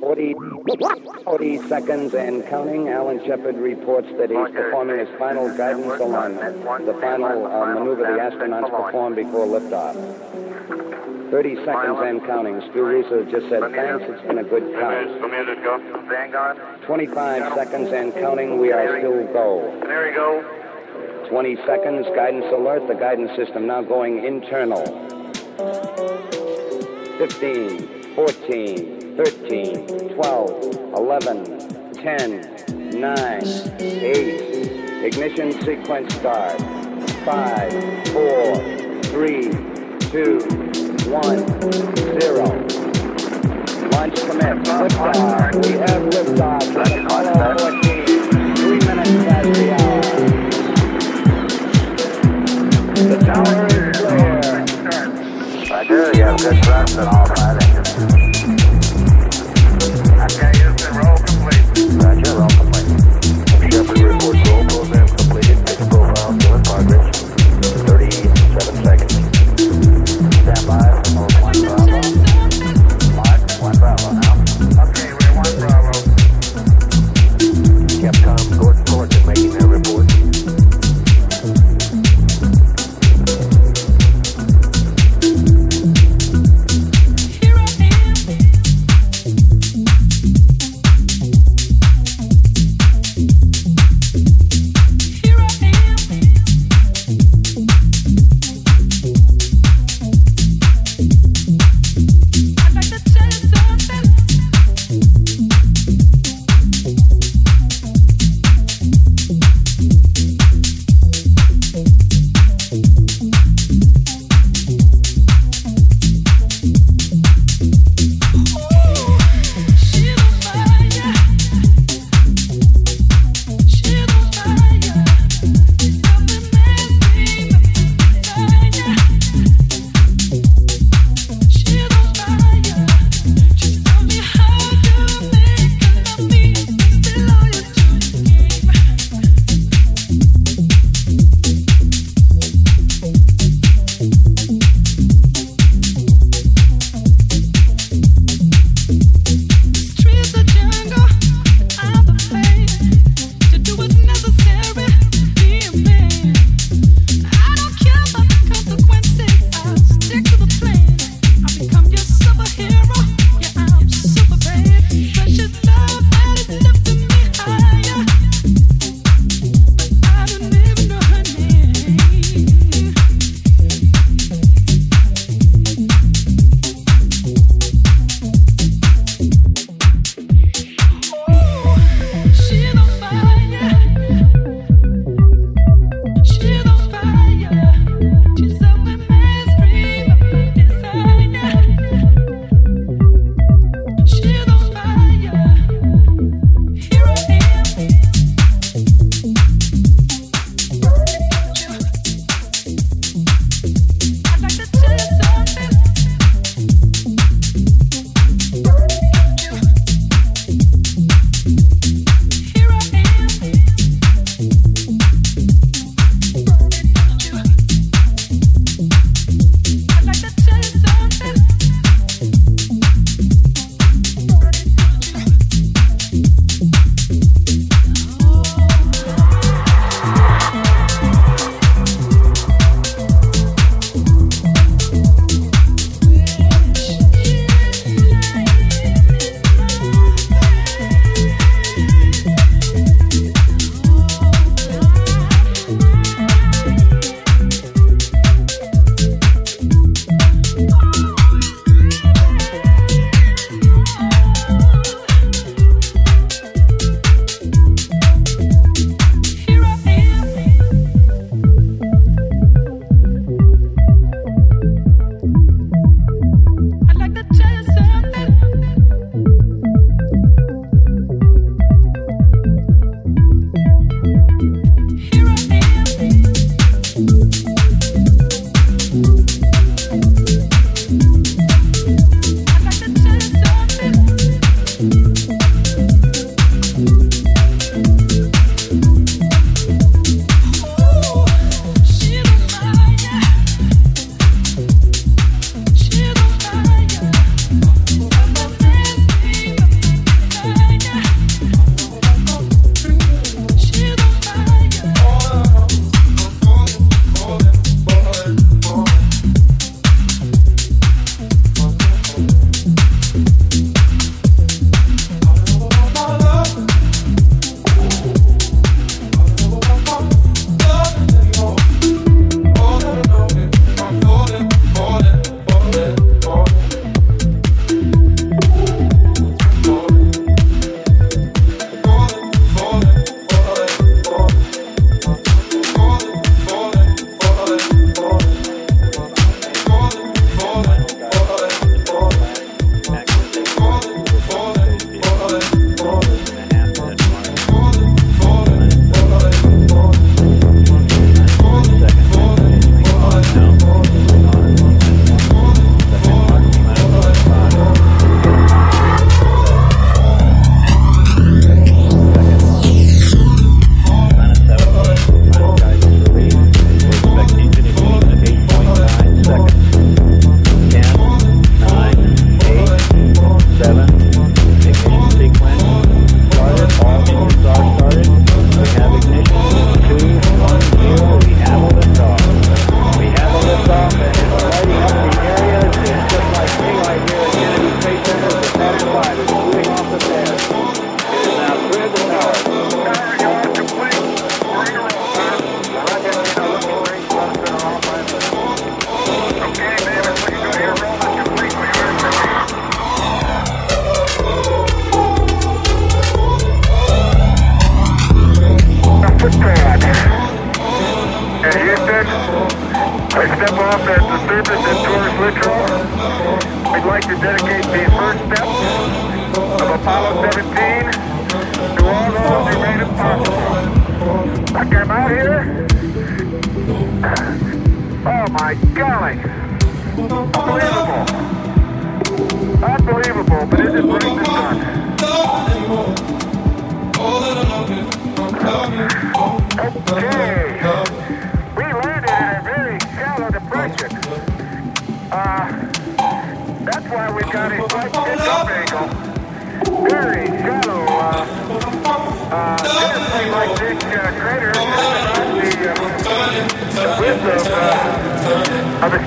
40, 40 seconds and counting. Alan Shepard reports that he's performing his final guidance alignment, the final uh, maneuver the astronauts perform before liftoff. 30 seconds and counting. Stu Roosa just said, thanks, it's been a good count. 25 seconds and counting. We are still go. There go. 20 seconds. Guidance alert. The guidance system now going internal. 15, 14, 13, 12, 11, 10, 9, 8. Ignition sequence start. 5, 4, 3, 2, 1, 0. Launch commit. Liftoff. We have liftoff from Apollo 14. Three minutes past the hour. The tower is clear. I do. You have good thrust in all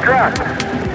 truck.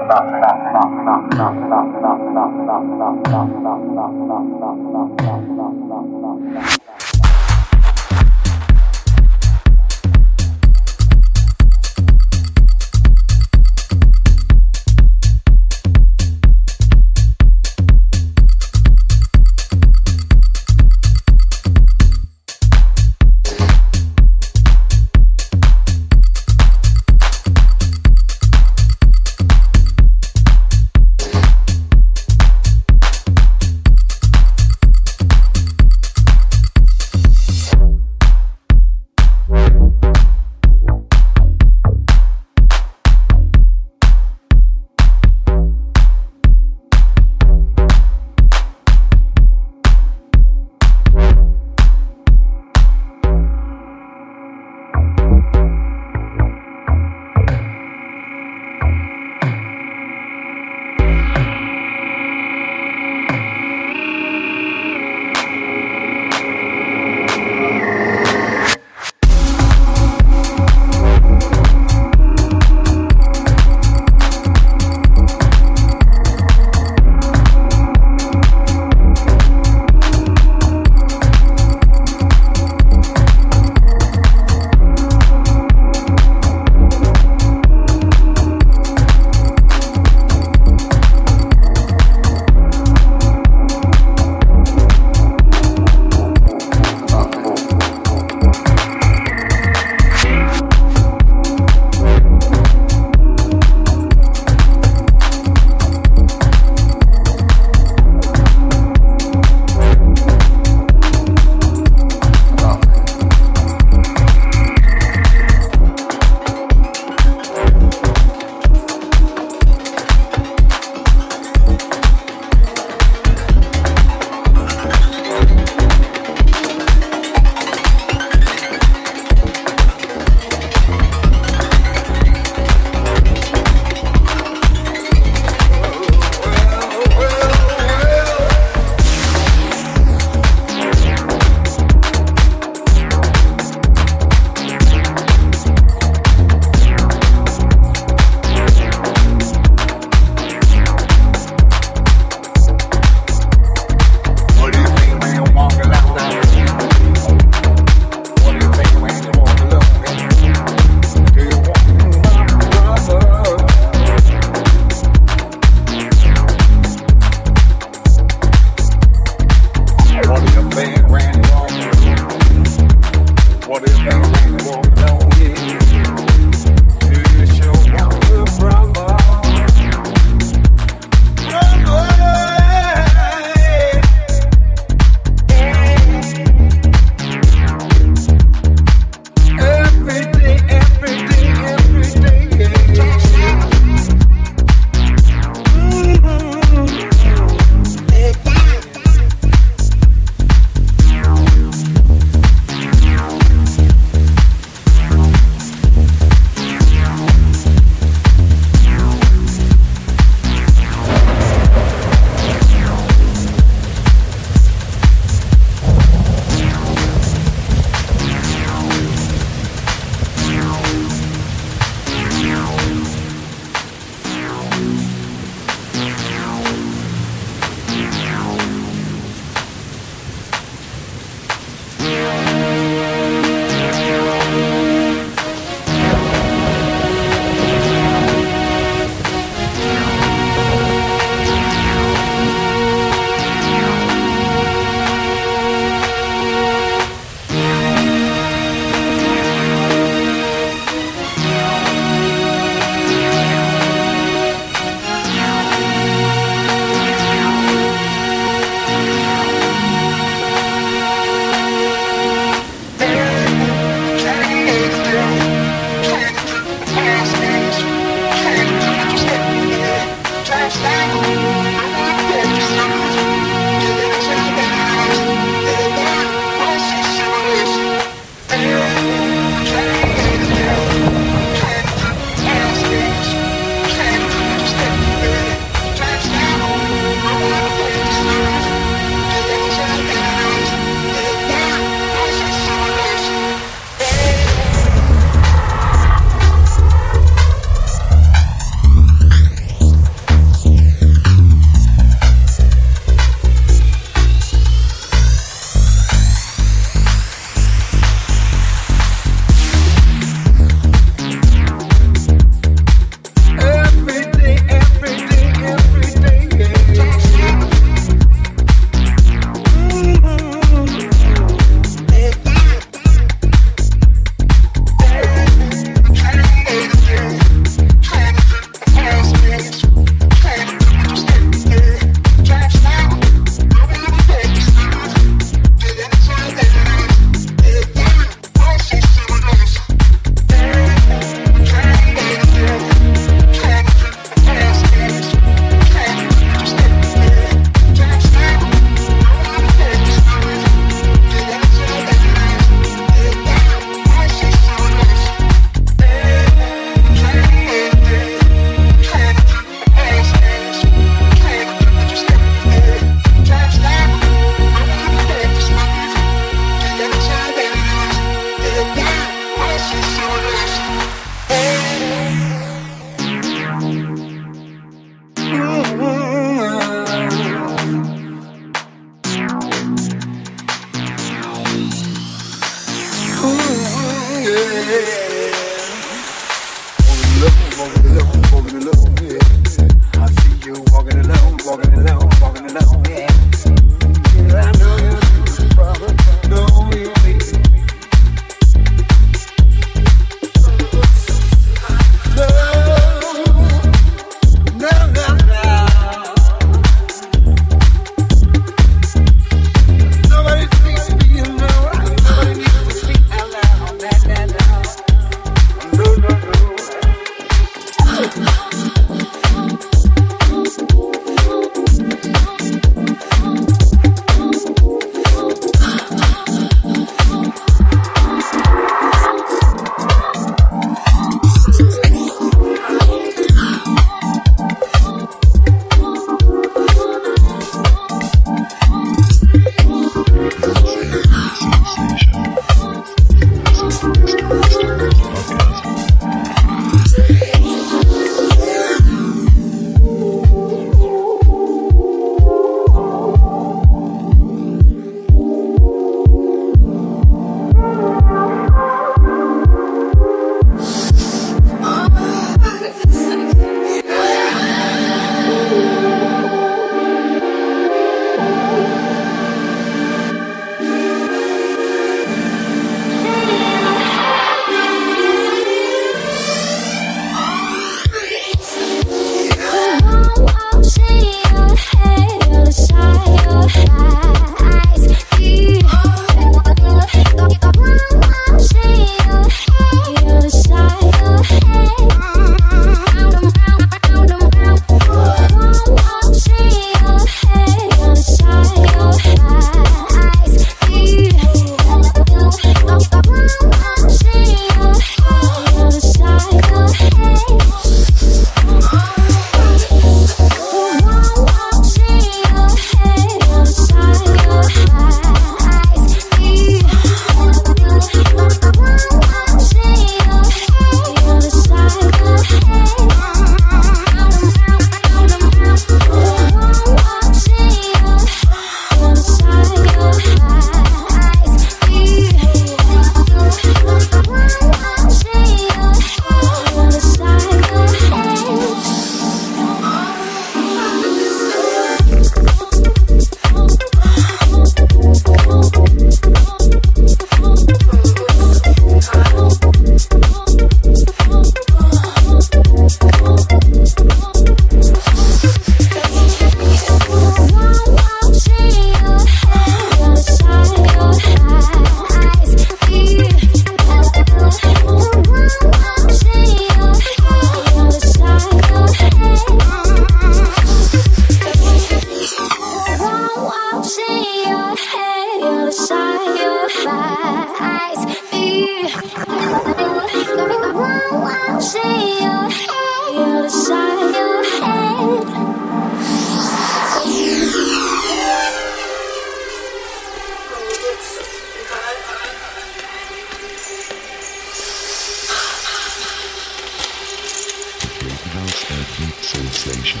Sensation.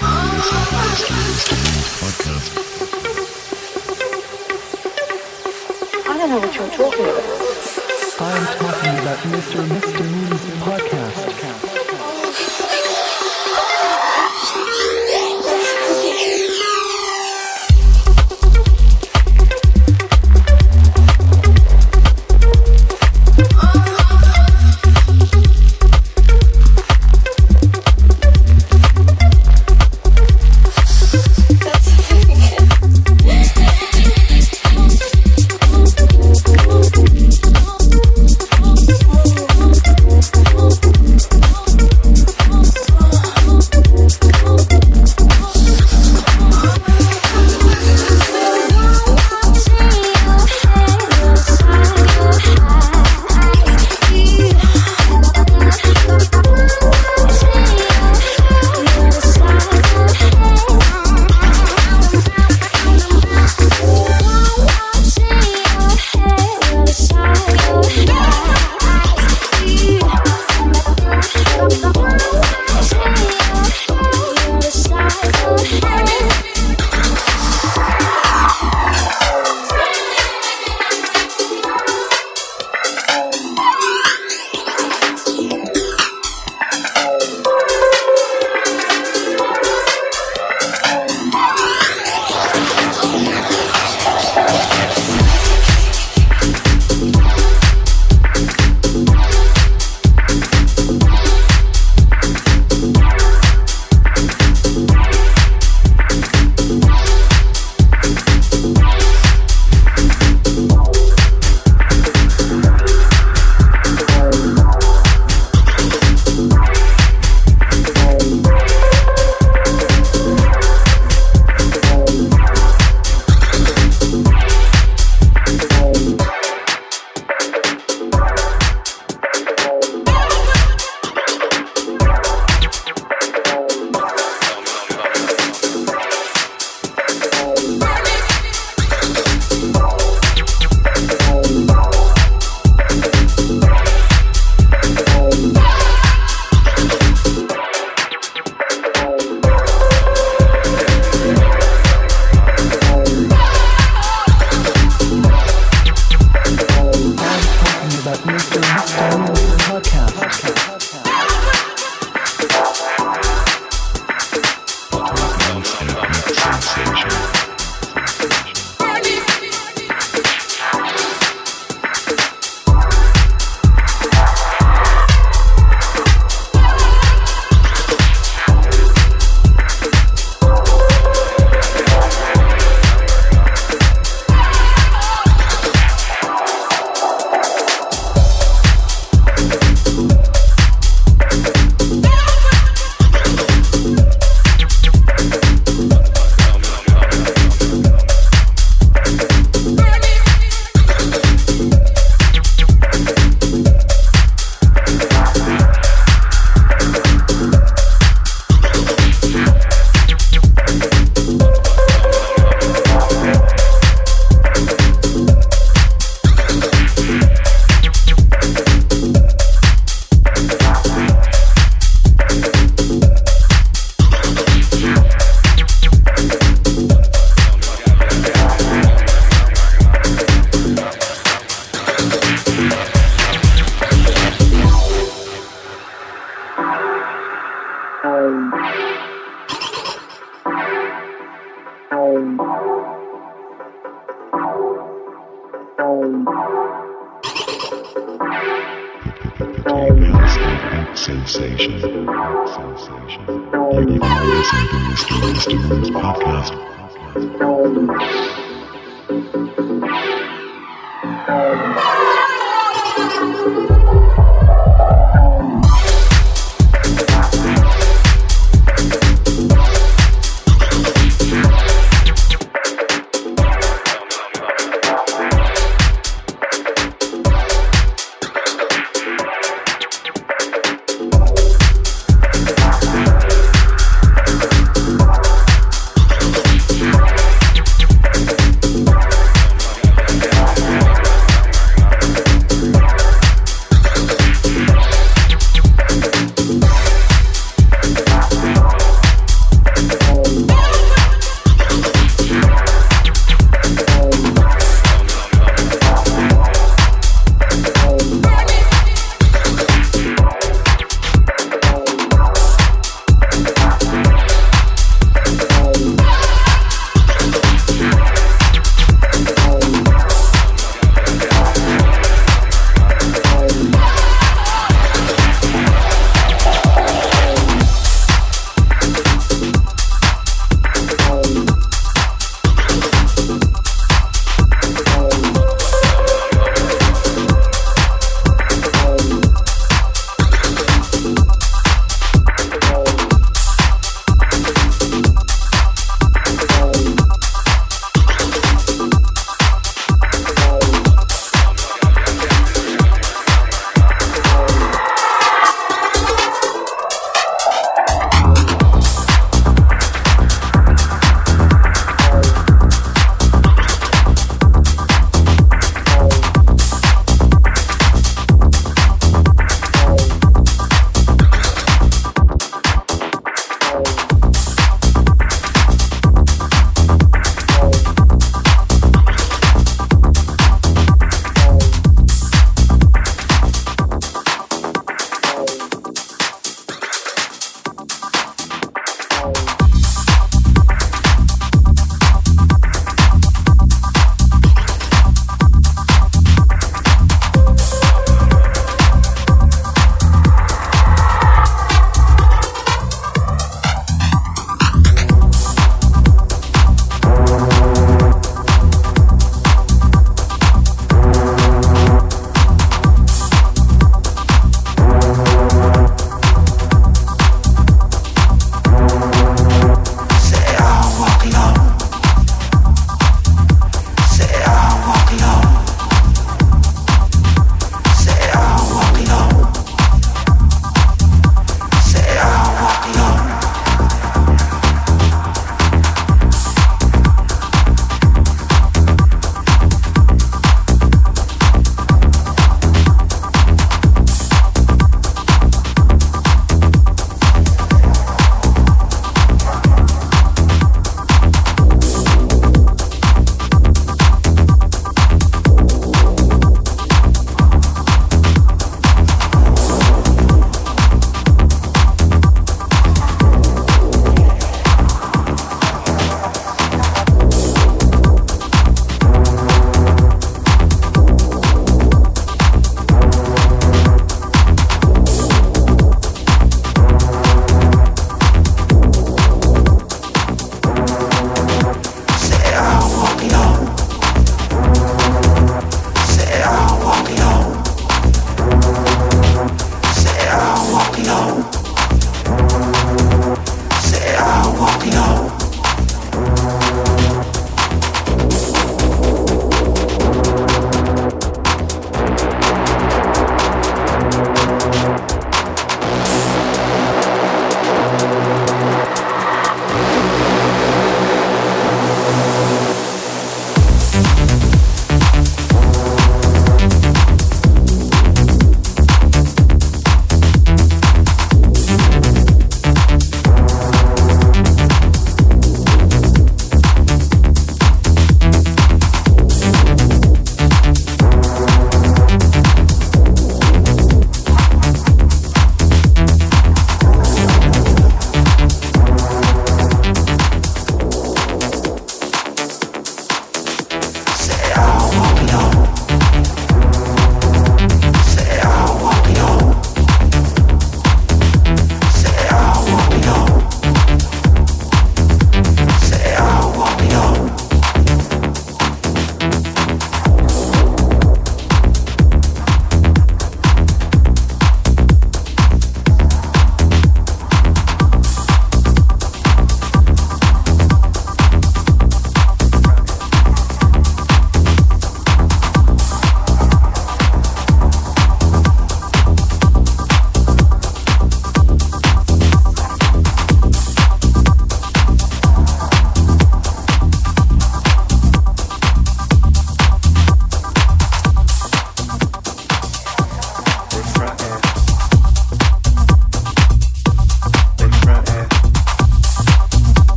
You listen to Mr. Mr. Podcast. I don't know what you're talking about. I'm talking about Mr. Mr. Moon's podcast.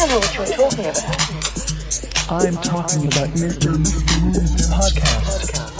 don't know what you talking about. I'm talking about Mr. Podcast.